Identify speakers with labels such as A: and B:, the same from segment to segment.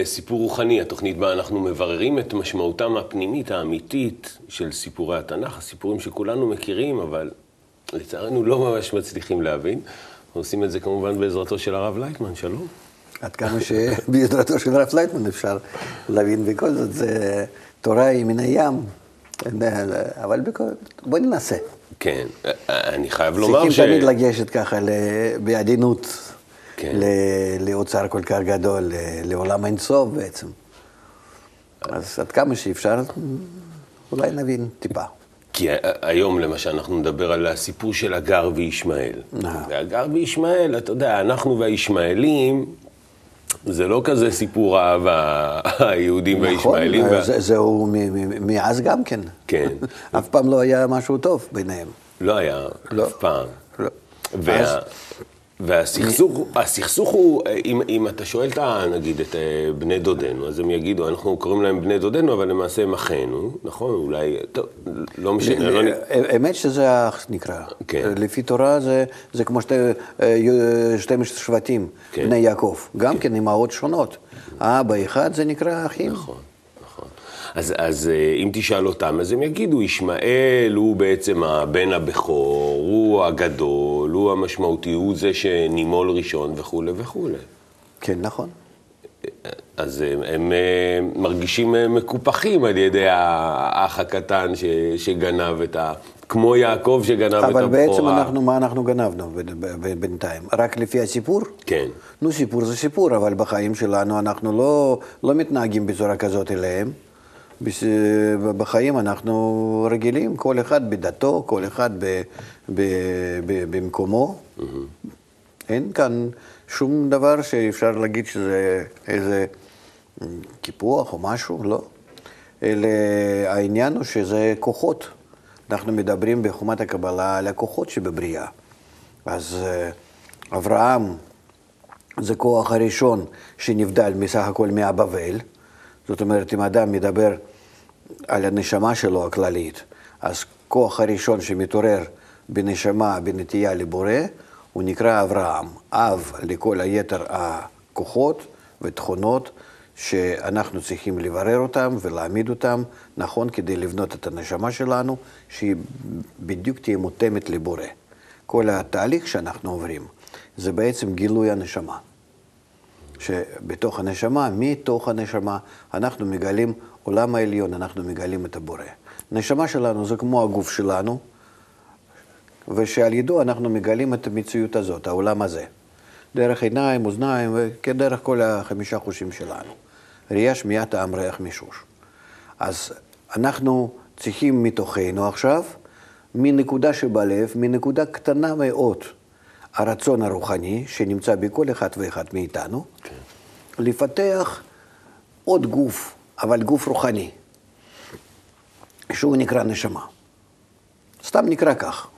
A: באים לסיפור רוחני, התוכנית בה אנחנו מבררים את משמעותם הפנימית, האמיתית של סיפורי התנ"ך, הסיפורים שכולנו מכירים, אבל לצערנו לא ממש מצליחים להבין. אנחנו עושים את זה כמובן בעזרתו של הרב לייטמן, שלום.
B: עד כמה שבעזרתו של הרב לייטמן אפשר להבין, בכל זאת זה תורה היא מן הים, אבל בוא ננסה.
A: כן, אני חייב לומר ש...
B: צריכים תמיד לגשת ככה בעדינות כן. לאוצר כל כך גדול, לעולם אינסוף בעצם. אז עד כמה שאפשר, אולי נבין טיפה.
A: כי היום למשל אנחנו נדבר על הסיפור של הגר וישמעאל. והגר וישמעאל, אתה יודע, אנחנו והישמעאלים, זה לא כזה סיפור אהבה, היהודים והישמעאלים.
B: נכון, זהו מאז גם כן.
A: כן.
B: אף פעם לא היה משהו טוב ביניהם.
A: לא היה, לא. אף פעם. לא. והסכסוך הסכסוך הוא, אם, אם אתה שואל, את, נגיד, את אה, בני דודינו, אז הם יגידו, אנחנו קוראים להם בני דודינו, אבל למעשה הם אחינו, נכון? אולי, טוב, לא משנה. לא...
B: האמת שזה אח נקרא. כן. לפי תורה זה, זה כמו שתי, 12 אה, שבטים, כן. בני יעקב. גם כן, כן אמהות שונות. האבא אחד זה נקרא אחים.
A: נכון. אז, אז אה, אם תשאל אותם, אז הם יגידו, ישמעאל הוא בעצם הבן הבכור, הוא הגדול, הוא המשמעותי, הוא זה שנימול ראשון וכולי וכולי.
B: כן, נכון.
A: אז הם, הם אה, מרגישים אה, מקופחים על ידי האח הקטן ש, שגנב את ה... כמו יעקב שגנב את הבכורה.
B: אבל בעצם אנחנו, מה אנחנו גנבנו בינתיים? רק לפי הסיפור?
A: כן.
B: נו, סיפור זה סיפור, אבל בחיים שלנו אנחנו לא, לא מתנהגים בצורה כזאת אליהם. בחיים אנחנו רגילים, כל אחד בדתו, כל אחד ב, ב, ב, במקומו. Mm-hmm. אין כאן שום דבר שאפשר להגיד שזה איזה קיפוח או משהו, לא. אלא העניין הוא שזה כוחות. אנחנו מדברים בחומת הקבלה על הכוחות שבבריאה. אז אה, אברהם זה כוח הראשון שנבדל מסך הכל מהבבל. זאת אומרת, אם אדם מדבר על הנשמה שלו הכללית, אז כוח הראשון שמתעורר בנשמה, בנטייה לבורא, הוא נקרא אברהם, אב לכל היתר הכוחות ותכונות שאנחנו צריכים לברר אותם ולהעמיד אותם נכון כדי לבנות את הנשמה שלנו, שהיא בדיוק תהיה מותאמת לבורא. כל התהליך שאנחנו עוברים זה בעצם גילוי הנשמה. שבתוך הנשמה, מתוך הנשמה, אנחנו מגלים עולם העליון, אנחנו מגלים את הבורא. הנשמה שלנו זה כמו הגוף שלנו, ושעל ידו אנחנו מגלים את המציאות הזאת, העולם הזה. דרך עיניים, אוזניים, וכדרך כל החמישה חושים שלנו. ראייה, שמיעה, טעם, ריח, מישוש. אז אנחנו צריכים מתוכנו עכשיו, מנקודה שבלב, מנקודה קטנה מאוד, הרצון הרוחני, שנמצא בכל אחד ואחד מאיתנו, okay. כן. לפתח עוד גוף, אבל גוף רוחני, שהוא נקרא נשמה. סתם נקרא כך.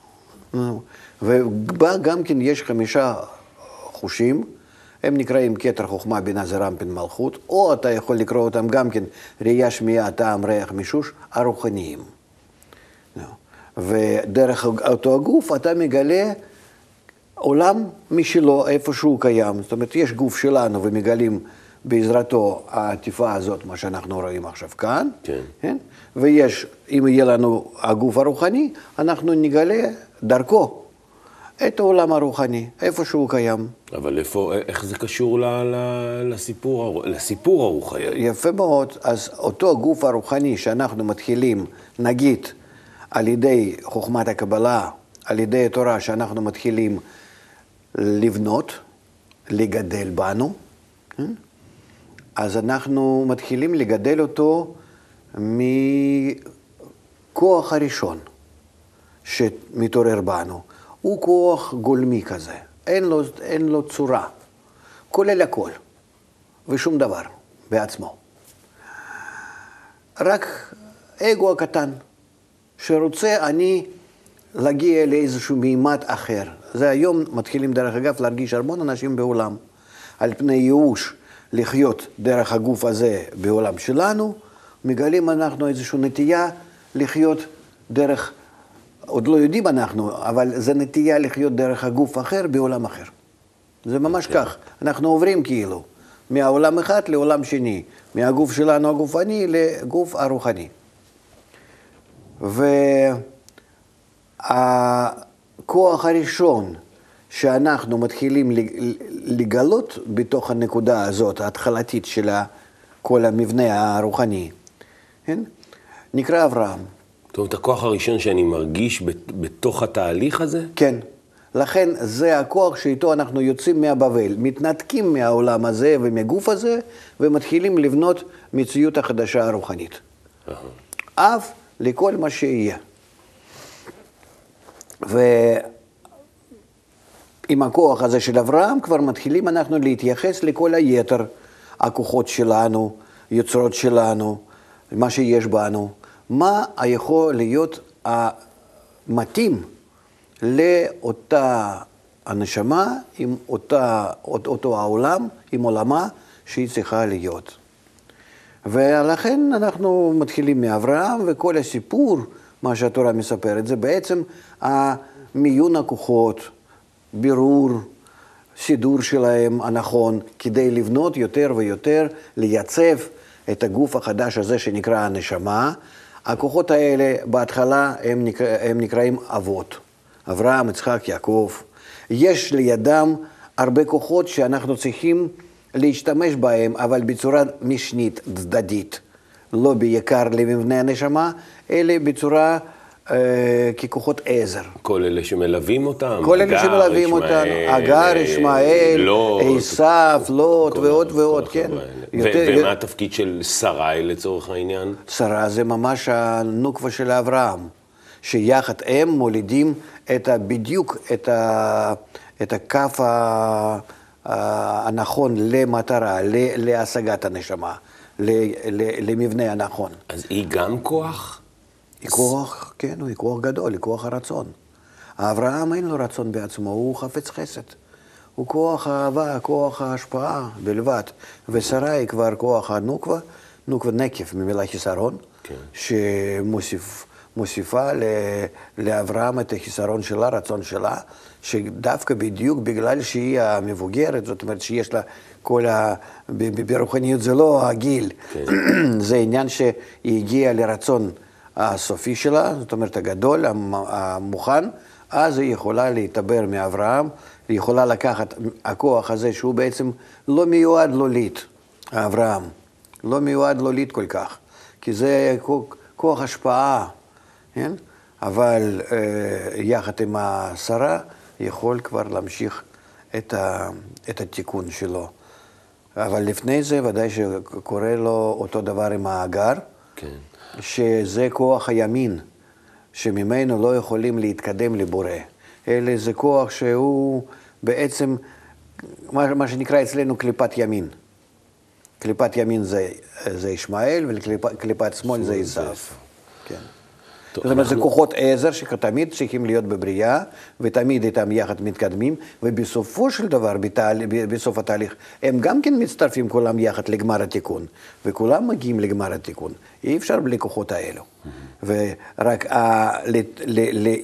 B: ובה גם כן יש חמישה חושים, הם נקראים כתר חוכמה, בינה זה רמפין מלכות, או אתה יכול לקרוא אותם גם כן ראייה, שמיעה, טעם, ריח, מישוש, הרוחניים. ודרך אותו הגוף אתה מגלה עולם משלו, איפה שהוא קיים. זאת אומרת, יש גוף שלנו ומגלים בעזרתו העטיפה הזאת, מה שאנחנו רואים עכשיו כאן,
A: כן. כן?
B: ויש, אם יהיה לנו הגוף הרוחני, אנחנו נגלה דרכו את העולם הרוחני, איפה שהוא קיים.
A: אבל איפה, איך זה קשור ל, ל, לסיפור, לסיפור הרוחני?
B: יפה מאוד. אז אותו הגוף הרוחני שאנחנו מתחילים, נגיד, על ידי חוכמת הקבלה, על ידי התורה שאנחנו מתחילים לבנות, לגדל בנו, כן? אז אנחנו מתחילים לגדל אותו מכוח הראשון שמתעורר בנו. הוא כוח גולמי כזה, אין לו, אין לו צורה, כולל הכל, ושום דבר בעצמו. רק אגו הקטן, שרוצה אני להגיע לאיזשהו מימד אחר. זה היום מתחילים, דרך אגב, להרגיש המון אנשים בעולם, על פני ייאוש. לחיות דרך הגוף הזה בעולם שלנו, מגלים אנחנו איזושהי נטייה לחיות דרך, עוד לא יודעים אנחנו, אבל זה נטייה לחיות דרך הגוף אחר בעולם אחר. זה ממש okay. כן. כך, אנחנו עוברים כאילו. מהעולם אחד לעולם שני, מהגוף שלנו הגופני לגוף הרוחני. והכוח הראשון שאנחנו מתחילים לגלות בתוך הנקודה הזאת, ההתחלתית של כל המבנה הרוחני, כן? נקרא אברהם.
A: זאת אומרת, הכוח הראשון שאני מרגיש בתוך התהליך הזה?
B: כן. לכן זה הכוח שאיתו אנחנו יוצאים מהבבל, מתנתקים מהעולם הזה ומהגוף הזה, ומתחילים לבנות מציאות החדשה הרוחנית. אף לכל מה שיהיה. ועם הכוח הזה של אברהם כבר מתחילים אנחנו להתייחס לכל היתר, הכוחות שלנו, יוצרות שלנו, מה שיש בנו, מה יכול להיות המתאים לאותה הנשמה עם אותה, אותו העולם, עם עולמה שהיא צריכה להיות. ולכן אנחנו מתחילים מאברהם, וכל הסיפור, מה שהתורה מספרת, זה בעצם מיון הכוחות, בירור, סידור שלהם הנכון, כדי לבנות יותר ויותר, לייצב את הגוף החדש הזה שנקרא הנשמה. הכוחות האלה בהתחלה הם, נקרא, הם נקראים אבות. אברהם, יצחק, יעקב. יש לידם הרבה כוחות שאנחנו צריכים להשתמש בהם, אבל בצורה משנית, צדדית. לא בעיקר למבנה הנשמה, אלא בצורה ככוחות עזר.
A: כל אלה שמלווים אותם?
B: כל אלה שמלווים אותם, הגר, ישמעאל, עשף, לוט ועוד ועוד, כן.
A: ומה התפקיד של שרי לצורך העניין?
B: שרה זה ממש הנוקבה של אברהם, שיחד הם מולידים את ה, בדיוק את, ה, את הכף ה, הנכון למטרה, להשגת הנשמה, למבנה הנכון.
A: אז היא גם כוח?
B: היא כוח, כן, היא כוח גדול, היא כוח הרצון. אברהם אין לו רצון בעצמו, הוא חפץ חסד. הוא כוח האהבה, כוח ההשפעה בלבד. ושרה היא כבר כוח הנוקבה, נוקבה נקב, ממילה חיסרון, כן. שמוסיפה לאברהם את החיסרון שלה, רצון שלה, שדווקא בדיוק בגלל שהיא המבוגרת, זאת אומרת שיש לה כל ה... ברוחניות זה לא הגיל, כן. זה עניין שהיא הגיעה לרצון. הסופי שלה, זאת אומרת הגדול, המוכן, אז היא יכולה להתעבר מאברהם, היא יכולה לקחת הכוח הזה שהוא בעצם לא מיועד לוליט, אברהם, לא מיועד לוליט כל כך, כי זה כוח השפעה, כן? אבל אה, יחד עם השרה יכול כבר להמשיך את, ה, את התיקון שלו. אבל לפני זה ודאי שקורה לו אותו דבר עם האגר. כן. שזה כוח הימין, שממנו לא יכולים להתקדם לבורא, אלא זה כוח שהוא בעצם מה, מה שנקרא אצלנו קליפת ימין. קליפת ימין זה, זה ישמעאל וקליפת שמאל זה עשיו. כן. זאת אומרת, זה כוחות עזר שתמיד צריכים להיות בבריאה, ותמיד איתם יחד מתקדמים, ובסופו של דבר, בסוף התהליך, הם גם כן מצטרפים כולם יחד לגמר התיקון, וכולם מגיעים לגמר התיקון. אי אפשר בלי כוחות האלו. ורק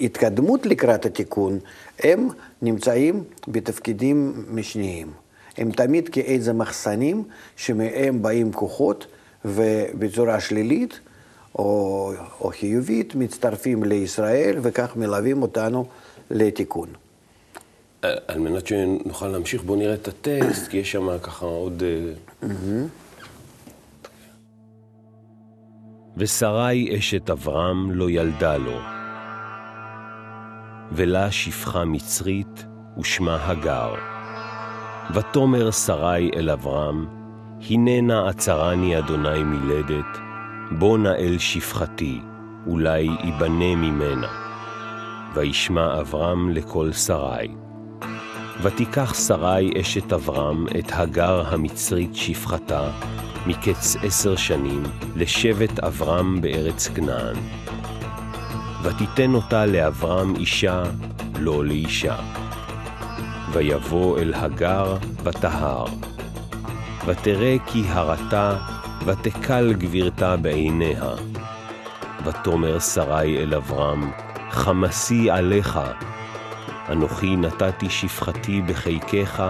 B: להתקדמות לקראת התיקון, הם נמצאים בתפקידים משניים. הם תמיד כאיזה מחסנים שמהם באים כוחות, ובצורה שלילית או, או חיובית מצטרפים לישראל וכך מלווים אותנו לתיקון.
A: אה, על מנת שנוכל להמשיך, בואו נראה את הטקסט, כי יש שם ככה עוד... אה,
C: ושרי אשת אברהם לא ילדה לו, ולה שפחה מצרית ושמה הגר. ותאמר שרי אל אברהם, הננה עצרני אדוני מלדת, בוא נא אל שפחתי, אולי ייבנה ממנה. וישמע אברהם לקול שרי. ותיקח שרי אשת אברהם את הגר המצרית שפחתה, מקץ עשר שנים, לשבט אברהם בארץ כנען. ותיתן אותה לאברהם אישה, לא לאישה. ויבוא אל הגר ותהר. ותראה כי הרתה ותקל גבירתה בעיניה. ותאמר שרי אל אברהם, חמסי עליך, אנוכי נתתי שפחתי בחיקך,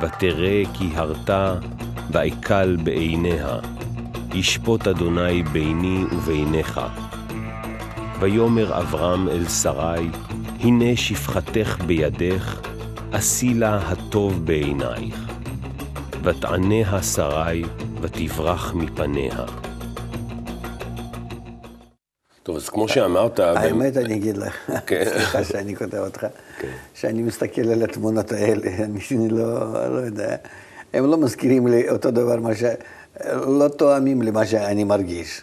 C: ותראה כי הרתה, ואקל בעיניה. ישפוט אדוני ביני וביניך. ויאמר אברהם אל שרי, הנה שפחתך בידך, עשי לה הטוב בעינייך. ותעניה שרי, ותברח מפניה.
A: טוב, אז כמו שאמרת...
B: האמת, אני אגיד לך, כן. סליחה שאני כותב אותך, כן. שאני מסתכל על התמונות האלה, אני לא, לא יודע, הם לא מזכירים לי אותו דבר, מה ש... לא תואמים למה שאני מרגיש.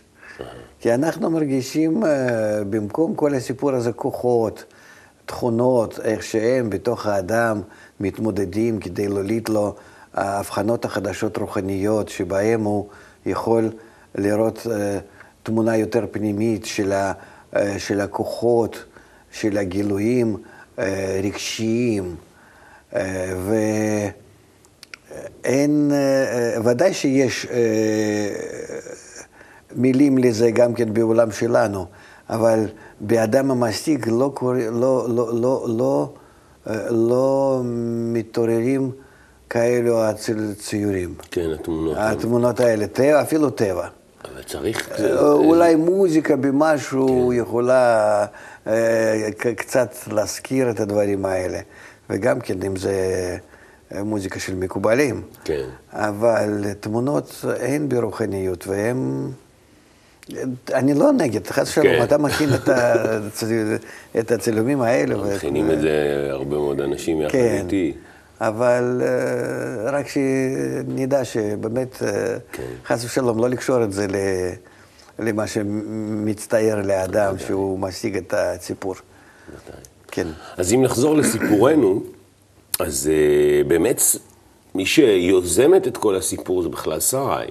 B: כי אנחנו מרגישים, אה, במקום כל הסיפור הזה, כוחות, תכונות, איך שהם בתוך האדם מתמודדים כדי להוליד לו ההבחנות החדשות רוחניות, שבהם הוא יכול לראות אה, תמונה יותר פנימית של, אה, הכוחות, של הגילויים רגשיים. ואין, ודאי שיש מילים לזה גם כן בעולם שלנו, אבל באדם המשיג לא, לא, לא, לא, לא, לא מתעוררים כאלו ציורים.
A: כן, התמונות.
B: התמונות האלה, טבע, אפילו טבע.
A: אבל צריך...
B: אולי מוזיקה במשהו כן. יכולה קצת להזכיר את הדברים האלה. וגם כן, אם זה מוזיקה של מקובלים.
A: כן.
B: אבל תמונות אין ברוחניות, והן... אני לא נגד, חס ושלום, כן. אתה מכין את, את הצילומים האלו.
A: מכינים את זה הרבה מאוד אנשים יחד כן. איתי.
B: אבל uh, רק שנדע שבאמת, uh, כן. חס ושלום, לא לקשור את זה למה שמצטייר לאדם, שהוא משיג את הסיפור.
A: כן. אז אם נחזור לסיפורנו, אז uh, באמת, מי שיוזמת את כל הסיפור זה בכלל שרי.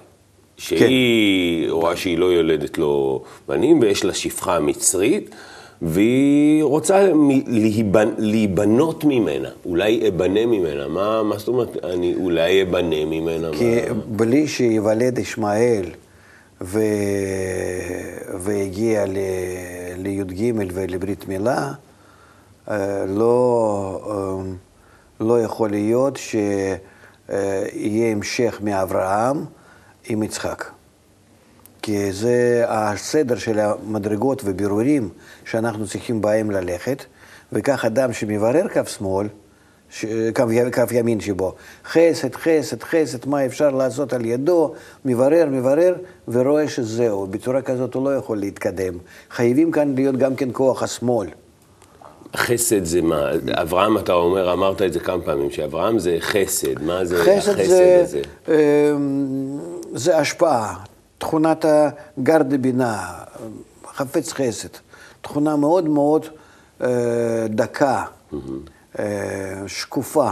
A: שהיא כן. רואה שהיא לא יולדת לו בנים, ויש לה שפחה מצרית, והיא רוצה להיבנ... להיבנות ממנה, אולי אבנה ממנה. מה, מה זאת אומרת, אני אולי אבנה ממנה?
B: כי מה... בלי שיוולד ישמעאל ו... והגיע ל... לי"ג ולברית מילה, אה, לא, אה, לא יכול להיות שיהיה המשך מאברהם. עם יצחק. כי זה הסדר של המדרגות ובירורים שאנחנו צריכים בהם ללכת, וכך אדם שמברר כף שמאל, ש... כף, כף ימין שבו, חסד, חסד, חסד, מה אפשר לעשות על ידו, מברר, מברר, ורואה שזהו. בצורה כזאת הוא לא יכול להתקדם. חייבים כאן להיות גם כן כוח השמאל.
A: חסד זה מה? אברהם, אתה אומר, אמרת את זה כמה פעמים, שאברהם זה חסד, מה זה
B: חסד החסד זה, הזה? אמ, זה השפעה, תכונת הגרדה בינה, חפץ חסד, תכונה מאוד מאוד אה, דקה, אה, שקופה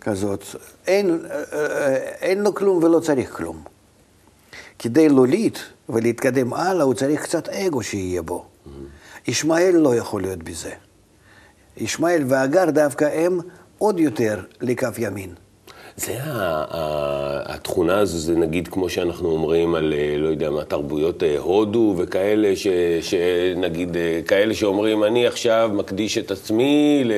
B: כזאת. אין, אה, אין לו כלום ולא צריך כלום. כדי להוליד ולהתקדם הלאה, הוא צריך קצת אגו שיהיה בו. ישמעאל לא יכול להיות בזה. ישמעאל והגר דווקא הם עוד יותר לכף ימין.
A: זה התכונה הזו, זה נגיד כמו שאנחנו אומרים על, אה, לא יודע מה, תרבויות אה, הודו וכאלה, ש, שנגיד, אה, כאלה שאומרים, אני עכשיו מקדיש את עצמי ל...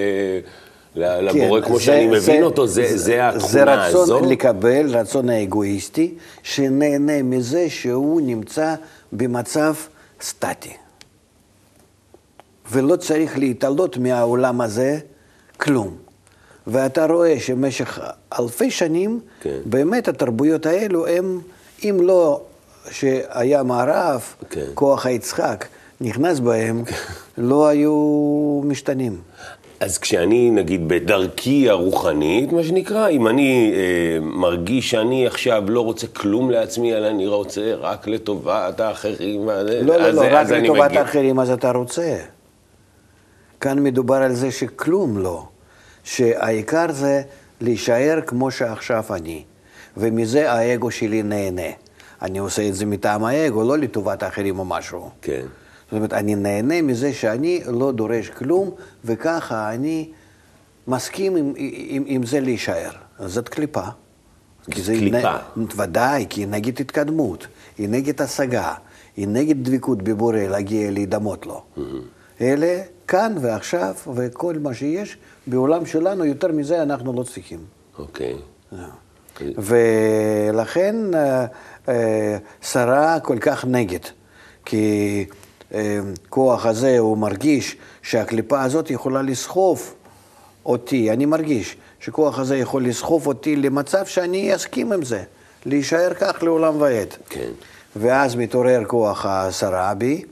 A: לבורא כן, כמו זה, שאני מבין זה, אותו, זה, זה, זה התכונה הזו.
B: זה רצון לקבל, רצון האגואיסטי, שנהנה מזה שהוא נמצא במצב סטטי. ולא צריך להתעלות מהעולם הזה כלום. ואתה רואה שבמשך אלפי שנים, כן. באמת התרבויות האלו הם, אם לא שהיה מערב, כן. כוח היצחק נכנס בהם, כן. לא היו משתנים.
A: אז כשאני, נגיד, בדרכי הרוחנית, מה שנקרא, אם אני אה, מרגיש שאני עכשיו לא רוצה כלום לעצמי, אלא אני רוצה רק לטובת האחרים,
B: לא, לא, לא, רק לטובת האחרים, אז אתה רוצה. כאן מדובר על זה שכלום לא. שהעיקר זה להישאר כמו שעכשיו אני, ומזה האגו שלי נהנה. אני עושה את זה מטעם האגו, לא לטובת האחרים או משהו.
A: כן.
B: זאת אומרת, אני נהנה מזה שאני לא דורש כלום, וככה אני מסכים עם, עם, עם זה להישאר. זאת קליפה.
A: זאת קליפה.
B: נ... ודאי, כי היא נגד התקדמות, היא נגד השגה, היא נגד דבקות בבורא להגיע להידמות לו. Mm-hmm. אלה כאן ועכשיו, וכל מה שיש בעולם שלנו, יותר מזה אנחנו לא צריכים.
A: אוקיי.
B: ולכן אה, אה, שרה כל כך נגד, כי אה, כוח הזה, הוא מרגיש שהקליפה הזאת יכולה לסחוף אותי, אני מרגיש שכוח הזה יכול לסחוף אותי למצב שאני אסכים עם זה, להישאר כך לעולם ועד.
A: כן.
B: ואז מתעורר כוח השרה בי,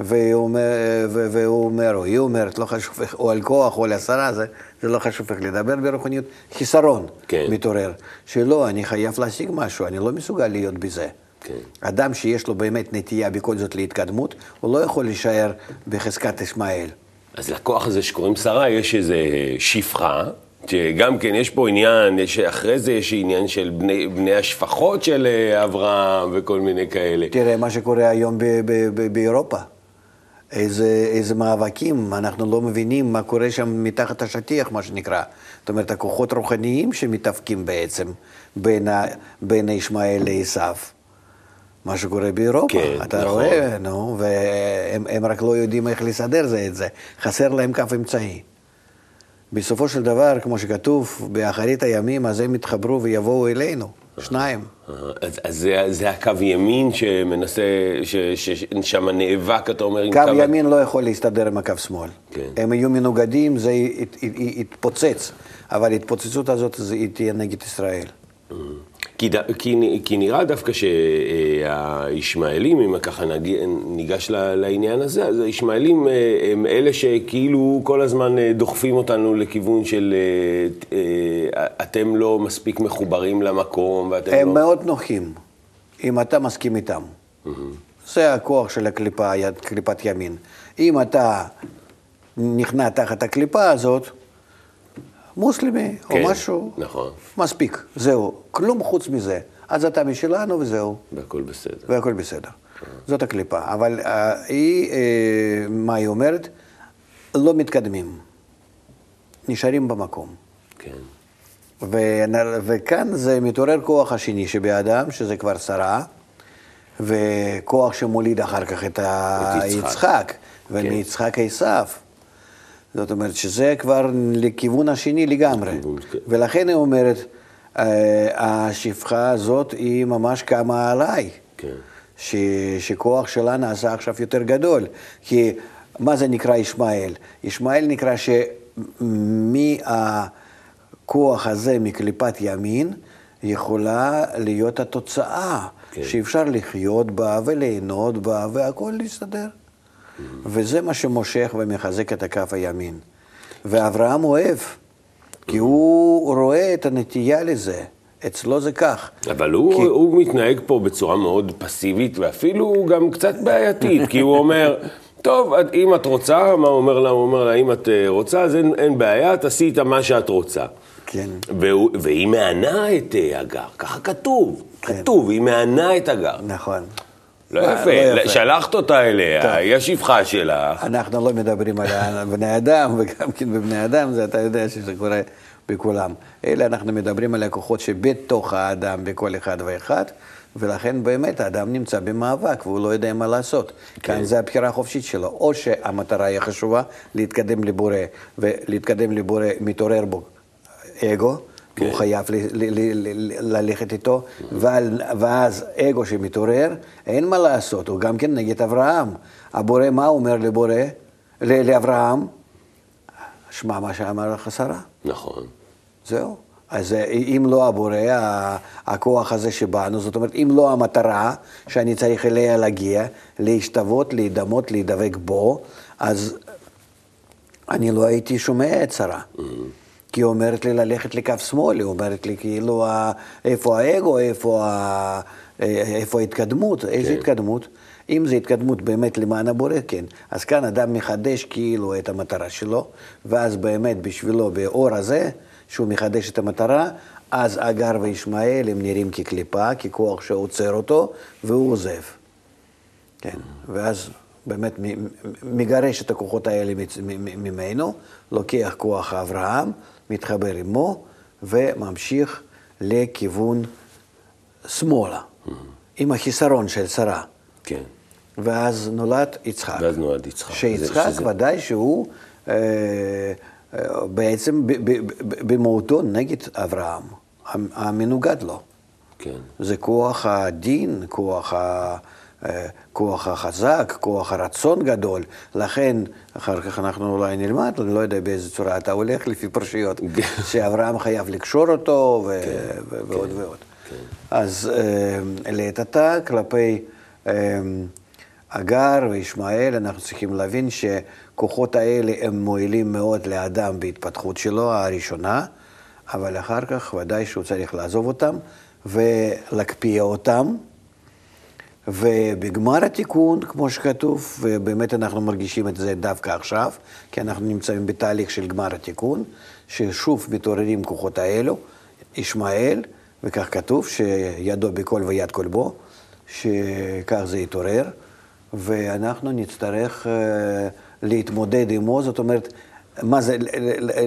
B: והוא אומר, והוא אומר, או היא אומרת, לא חשוב, או על כוח או על השרה, זה, זה לא חשוב איך לדבר ברוחניות, חיסרון
A: כן.
B: מתעורר. שלא, אני חייב להשיג משהו, אני לא מסוגל להיות בזה.
A: כן.
B: אדם שיש לו באמת נטייה בכל זאת להתקדמות, הוא לא יכול להישאר בחזקת ישמעאל.
A: אז לכוח הזה שקוראים שרה יש איזה שפחה, שגם כן יש פה עניין, יש, אחרי זה יש עניין של בני, בני השפחות של אה, אברהם וכל מיני כאלה.
B: תראה מה שקורה היום ב- ב- ב- באירופה. איזה, איזה מאבקים, אנחנו לא מבינים מה קורה שם מתחת השטיח, מה שנקרא. זאת אומרת, הכוחות רוחניים שמתאבקים בעצם בין, ה, בין ישמעאל לעשו. מה שקורה באירופה,
A: כן,
B: אתה
A: נכון.
B: רואה, נו, והם הם רק לא יודעים איך לסדר זה את זה. חסר להם כף אמצעי. בסופו של דבר, כמו שכתוב, באחרית הימים, אז הם יתחברו ויבואו אלינו, שניים.
A: אה, אז, אז זה, זה הקו ימין שמנסה, ששם נאבק, אתה אומר, עם
B: קו ימין לא יכול להסתדר עם הקו שמאל.
A: כן.
B: הם יהיו מנוגדים, זה ית- ית- יתפוצץ, אבל ההתפוצצות הזאת תהיה נגד ישראל.
A: כי, ד- כי, כי נראה דווקא שהישמעאלים, אם ככה נג- ניגש לעניין הזה, אז הישמעאלים אה, הם אלה שכאילו כל הזמן אה, דוחפים אותנו לכיוון של אה, אתם לא מספיק מחוברים למקום, ואתם
B: הם
A: לא...
B: מאוד נוחים, אם אתה מסכים איתם. זה הכוח של הקליפה, קליפת ימין. אם אתה נכנע תחת הקליפה הזאת, מוסלמי או
A: כן,
B: משהו,
A: נכון.
B: מספיק, זהו. כלום חוץ מזה. אז אתה משלנו וזהו.
A: והכל בסדר.
B: והכל בסדר. זאת הקליפה. אבל אה, היא, אה, מה היא אומרת? לא מתקדמים. נשארים במקום.
A: כן.
B: ונ- וכאן זה מתעורר כוח השני שבאדם, שזה כבר שרה, וכוח שמוליד אחר כך את ה-
A: את יצחק.
B: יצחק, ומיצחק עשיו. זאת אומרת שזה כבר לכיוון השני לגמרי.
A: כן.
B: ולכן היא אומרת, אה, השפחה הזאת היא ממש קמה עליי.
A: כן.
B: ש, שכוח שלה נעשה עכשיו יותר גדול. כי מה זה נקרא ישמעאל? ישמעאל נקרא שמהכוח הזה, מקליפת ימין, יכולה להיות התוצאה,
A: כן.
B: שאפשר לחיות בה וליהנות בה והכל להסתדר. וזה מה שמושך ומחזק את הכף הימין. ואברהם אוהב, כי הוא רואה את הנטייה לזה. אצלו זה כך.
A: אבל הוא,
B: כי-
A: הוא מתנהג פה בצורה מאוד פסיבית, ואפילו גם קצת בעייתית, כי הוא אומר, טוב, אם את רוצה, מה הוא אומר לה? הוא אומר לה, אם את אה, רוצה, אז אין, אין בעיה, תעשי איתה מה שאת רוצה.
B: כן.
A: והוא, והיא מענה את אה, הגר, ככה כתוב,
B: כן.
A: כתוב, היא מענה את הגר.
B: נכון.
A: לא
B: לא
A: יפה,
B: יפה.
A: שלחת אותה אליה. היא השפחה שלך.
B: אנחנו לא מדברים על בני אדם, וגם כן בבני אדם, זה אתה יודע שזה קורה בכולם. אלה אנחנו מדברים על הכוחות שבתוך האדם, בכל אחד ואחד, ולכן באמת האדם נמצא במאבק והוא לא יודע מה לעשות.
A: כן.
B: כאן זה הבחירה החופשית שלו. או שהמטרה היא חשובה, להתקדם לבורא, ולהתקדם לבורא מתעורר בו אגו.
A: כן.
B: הוא חייב ל- ל- ל- ל- ללכת איתו, ואז אגו שמתעורר, אין מה לעשות, הוא גם כן נגד אברהם. הבורא, מה הוא אומר לבורא? ל- לאברהם? שמע מה שאמר לך שרה,
A: נכון.
B: זהו. אז אה, אם לא הבורא, הכוח הזה שבאנו, זאת אומרת, אם לא המטרה שאני צריך אליה להגיע, להשתוות, להידמות, להידבק בו, אז אני לא הייתי שומע את שרה. כי היא אומרת לי ללכת לקו שמאל, היא אומרת לי כאילו, ה- איפה האגו, איפה, ה- אה, איפה ההתקדמות, איזה
A: כן.
B: התקדמות? אם זו התקדמות באמת למען הבורא, כן. אז כאן אדם מחדש כאילו את המטרה שלו, ואז באמת בשבילו, באור הזה, שהוא מחדש את המטרה, אז אגר וישמעאל הם נראים כקליפה, ככוח שעוצר אותו, והוא עוזב. כן, ואז באמת מגרש את הכוחות האלה ממנו, לוקח כוח אברהם, מתחבר עמו, וממשיך לכיוון שמאלה, עם החיסרון של שרה.
A: כן.
B: ואז נולד יצחק.
A: ואז נולד יצחק.
B: שיצחק
A: זה- שזה-
B: ודאי שהוא אה, אה, בעצם במהותו נגד אברהם. המנוגד לו.
A: כן.
B: זה כוח הדין, כוח, ה, כוח החזק, כוח הרצון גדול. לכן, אחר כך אנחנו אולי נלמד, אני לא יודע באיזה צורה אתה הולך לפי פרשיות, שאברהם חייב לקשור אותו ו-
A: כן,
B: ו- ועוד
A: כן,
B: ועוד.
A: כן.
B: אז אה, לעת עתה, כלפי אה, הגר וישמעאל, אנחנו צריכים להבין שכוחות האלה הם מועילים מאוד לאדם בהתפתחות שלו, הראשונה, אבל אחר כך ודאי שהוא צריך לעזוב אותם ולהקפיע אותם. ובגמר התיקון, כמו שכתוב, ובאמת אנחנו מרגישים את זה דווקא עכשיו, כי אנחנו נמצאים בתהליך של גמר התיקון, ששוב מתעוררים כוחות האלו, ישמעאל, וכך כתוב, שידו בכל ויד כל בו, שכך זה יתעורר, ואנחנו נצטרך אה, להתמודד עמו, זאת אומרת, מה זה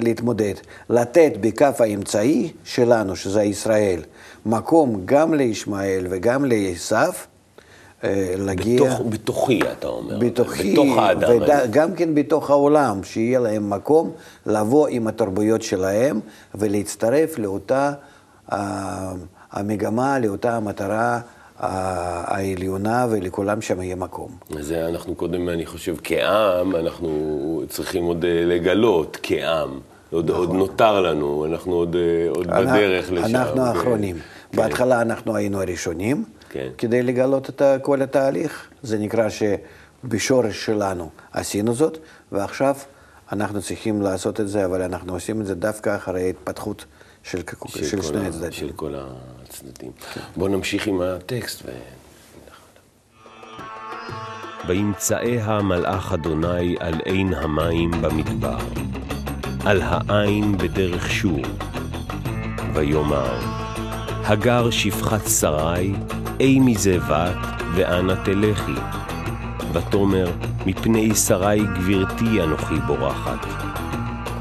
B: להתמודד? לתת בכף האמצעי שלנו, שזה ישראל, מקום גם לישמעאל וגם לעשו, להגיע...
A: בתוך, בתוכי, אתה אומר.
B: בתוכי,
A: בתוך האדם.
B: וגם כן בתוך העולם, שיהיה להם מקום לבוא עם התרבויות שלהם ולהצטרף לאותה אה, המגמה, לאותה המטרה העליונה, ולכולם שם יהיה מקום.
A: זה אנחנו קודם, אני חושב, כעם, אנחנו צריכים עוד אה, לגלות כעם. עוד, נכון. עוד נותר לנו, אנחנו עוד, עוד אנחנו, בדרך לשם.
B: אנחנו האחרונים. כן. בהתחלה אנחנו היינו הראשונים,
A: כן.
B: כדי לגלות את כל התהליך. זה נקרא שבשורש שלנו עשינו זאת, ועכשיו אנחנו צריכים לעשות את זה, אבל אנחנו עושים את זה דווקא אחרי התפתחות של, של, של שני הצדדים.
A: של כל הצדדים. כן. בואו נמשיך עם הטקסט. ו...
C: וימצאיה מלאך אדוני על עין המים במדבר, על העין בדרך שור, ויאמר, הגר שפחת שרי, אי מזה בת, ואנה תלכי. ותאמר, מפני שרי גברתי אנוכי בורחת.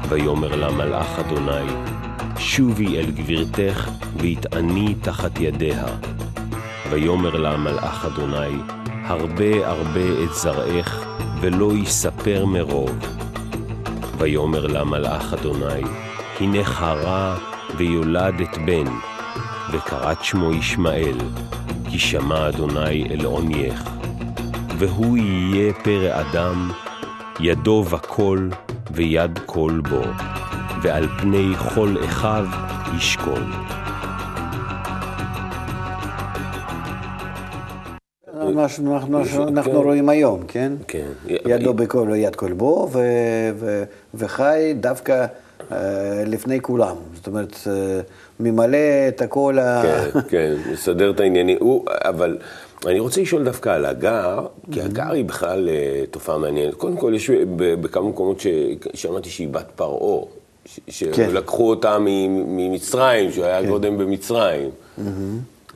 C: ויאמר לה מלאך אדוני, שובי אל גברתך, והתעני תחת ידיה. ויאמר לה מלאך אדוני, הרבה הרבה את זרעך, ולא יספר מרוב. ויאמר לה מלאך אדוני, הנה חרה ויולדת בן, וקראת שמו ישמעאל, כי שמע אדוני אל עונייך. והוא יהיה פרא אדם, ידו וכל, ויד כל בו, ועל פני כל אחיו ישכון.
B: אנחנו, אנחנו, אנחנו רואים היום, כן?
A: כן.
B: ידו בכל ויד כל בו, ו, ו, וחי דווקא לפני כולם. זאת אומרת, uh, ממלא את הכל ה...
A: כן, כן, מסדר את העניינים. הוא, אבל אני רוצה לשאול דווקא על הגר, כי הגר היא בכלל uh, תופעה מעניינת. קודם כל, יש בכמה מקומות ששמעתי שהיא בת פרעה.
B: כן.
A: שלקחו אותה ממצרים, שהוא היה
B: כן.
A: קודם במצרים.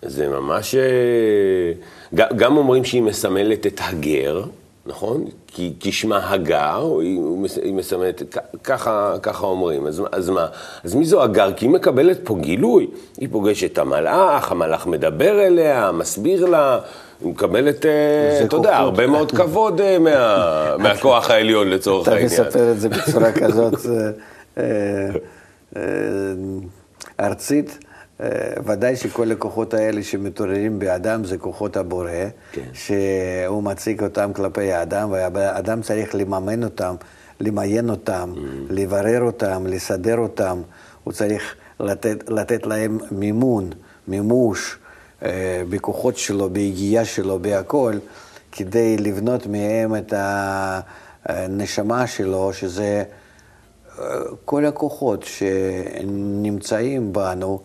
A: זה ממש... אה, גם אומרים שהיא מסמלת את הגר, נכון? כי, כי שמה הגר, היא, היא מסמלת, כ- ככה, ככה אומרים. אז, אז מה? אז מי זו הגר? כי היא מקבלת פה גילוי. היא פוגשת את המלאך, המלאך מדבר אליה, מסביר לה. היא מקבלת, אה, אתה יודע. הרבה מאוד כבוד אה, מה, מהכוח העליון לצורך
B: אתה
A: העניין.
B: מספר את זה בצורה כזאת אה, ארצית. אה, ודאי שכל הכוחות האלה שמתעוררים באדם זה כוחות הבורא,
A: כן.
B: שהוא מציג אותם כלפי האדם, והאדם צריך לממן אותם, למיין אותם, לברר אותם, לסדר אותם. הוא צריך לתת, לתת להם מימון, מימוש אה, בכוחות שלו, ביגיעה שלו, בהכל, כדי לבנות מהם את הנשמה שלו, שזה כל הכוחות שנמצאים בנו,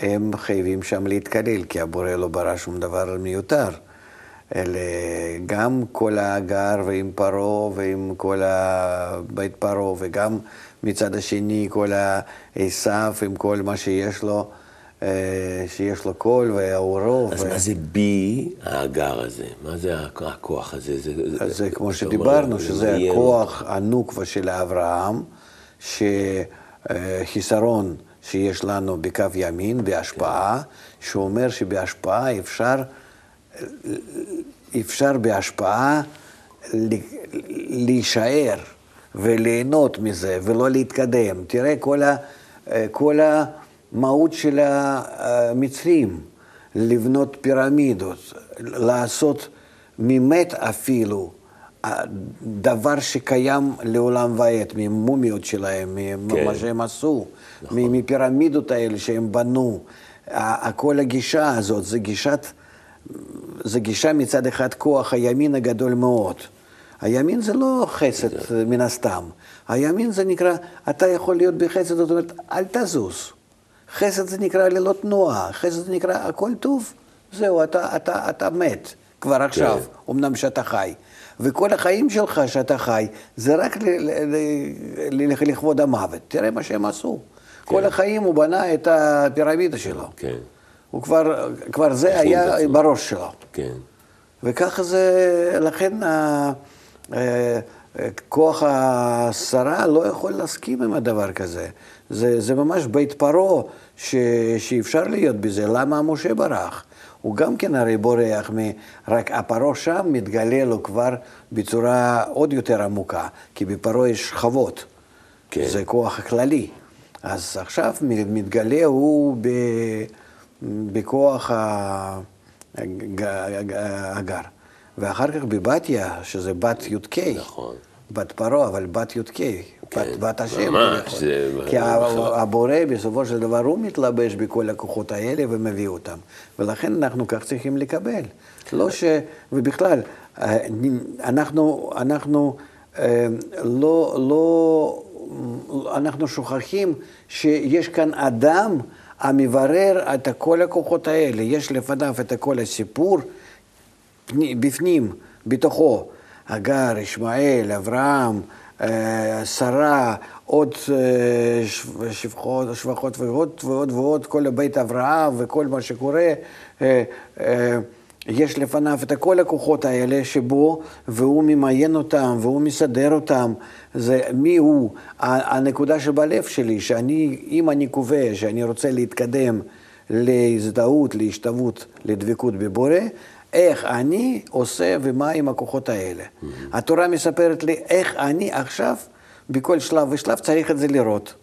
B: הם חייבים שם להתקלל, כי הבורא לא ברא שום דבר מיותר. אלה גם כל הגר ועם פרעה ועם כל בית פרעה, וגם מצד השני כל העשף עם כל מה שיש לו, אה, שיש לו קול והאורו.
A: אז
B: ו...
A: מה זה בי הגר הזה? מה זה הכוח הזה? זה,
B: אז זה כמו שדיברנו,
A: אומר,
B: שזה. הכוח הנוקבה של אברהם, שחיסרון שיש לנו בכף ימין, בהשפעה, שאומר שבהשפעה אפשר, אפשר בהשפעה להישאר וליהנות מזה ולא להתקדם. תראה, כל, ה, כל מהות של המצרים, לבנות פירמידות, לעשות ממת אפילו, דבר שקיים לעולם ועד, ממומיות שלהם, ממה כן. שהם עשו, נכון. מפירמידות האלה שהם בנו. כל הגישה הזאת, זה גישת, זה גישה מצד אחד כוח הימין הגדול מאוד. הימין זה לא חסד מן הסתם. הימין זה נקרא, אתה יכול להיות בחסד, זאת אומרת, אל תזוז. חסד זה נקרא ללא תנועה, חסד זה נקרא הכל טוב, זהו, אתה, אתה, אתה מת כבר עכשיו, כן. אמנם שאתה חי. וכל החיים שלך שאתה חי, זה רק לכבוד המוות. תראה מה שהם עשו. כן. כל החיים הוא בנה את הפירמידה שלו. כן. הוא כבר, כבר זה היה בראש שלו. כן. וככה זה, לכן כוח השרה לא יכול להסכים עם הדבר כזה. זה, זה ממש בית פרעה שאפשר להיות בזה. למה משה ברח? הוא גם כן הרי בורח, מ... רק הפרעה שם מתגלה לו כבר בצורה עוד יותר עמוקה, כי בפרעה יש שכבות, כן. זה כוח כללי. אז עכשיו מתגלה הוא ב... בכוח הגר. ואחר כך בבתיה, שזה בת י"ק. נכון. בת פרעה, אבל בת י"ק, כן, בת, בת השם. ממש. זה... כי הבורא בסופו של דבר הוא מתלבש בכל הכוחות האלה ומביא אותם. ולכן אנחנו כך צריכים לקבל. לא ש... ובכלל, אנחנו, אנחנו אה, לא, לא, אנחנו שוכחים שיש כאן אדם המברר את כל הכוחות האלה. יש לפניו את כל הסיפור בפנים, בתוכו. הגר, ישמעאל, אברהם, אה, שרה, עוד אה, שבחות, שבחות ועוד ועוד ועוד, כל בית אברהם וכל מה שקורה. אה, יש לפניו את כל הכוחות האלה שבו, והוא ממיין אותם, והוא מסדר אותם. זה מי הוא? הנקודה שבלב שלי, שאני, אם אני קובע שאני רוצה להתקדם להזדהות, להשתוות, לדבקות בבורא, איך אני עושה ומה עם הכוחות האלה. Mm-hmm. התורה מספרת לי איך אני עכשיו, בכל שלב ושלב צריך את זה לראות.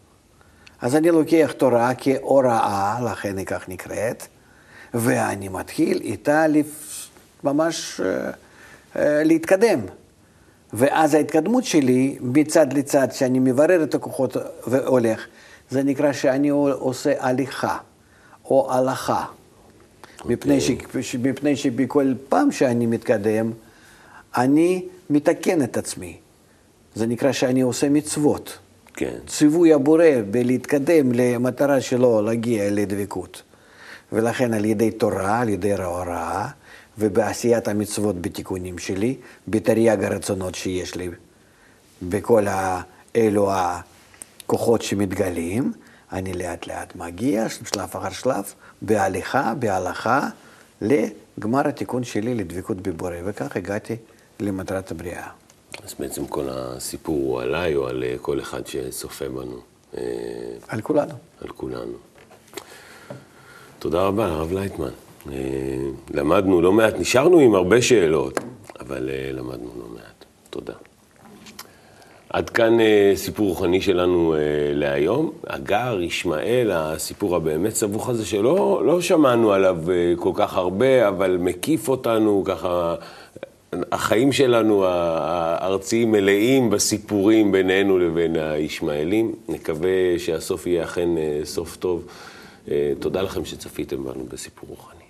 B: אז אני לוקח תורה כהוראה, לכן היא כך נקראת, ואני מתחיל איתה לפ... ממש uh, uh, להתקדם. ואז ההתקדמות שלי מצד לצד, שאני מברר את הכוחות והולך, זה נקרא שאני עושה הליכה או הלכה. מפני, אוקיי. ש... מפני שבכל פעם שאני מתקדם, אני מתקן את עצמי. זה נקרא שאני עושה מצוות. כן. ציווי הבורא בלהתקדם למטרה שלו להגיע לדבקות. ולכן על ידי תורה, על ידי ההוראה, ובעשיית המצוות בתיקונים שלי, בתרי"ג הרצונות שיש לי, בכל אלו הכוחות שמתגלים, אני לאט לאט מגיע, שלב אחר שלב, בהליכה, בהלכה, לגמר התיקון שלי לדבקות בבורא, וכך הגעתי למטרת הבריאה.
A: אז בעצם כל הסיפור הוא עליי או על אה, כל אחד שצופה בנו?
B: אה, על כולנו.
A: על כולנו. תודה רבה, הרב לייטמן. אה, למדנו לא מעט, נשארנו עם הרבה שאלות, אבל למדנו לא מעט. תודה. עד כאן אה, סיפור רוחני שלנו אה, להיום. הגר, ישמעאל, הסיפור הבאמת סבוך הזה, שלא לא שמענו עליו אה, כל כך הרבה, אבל מקיף אותנו ככה. החיים שלנו הארציים מלאים בסיפורים בינינו לבין הישמעאלים. נקווה שהסוף יהיה אכן סוף טוב. תודה לכם שצפיתם בנו בסיפור רוחני.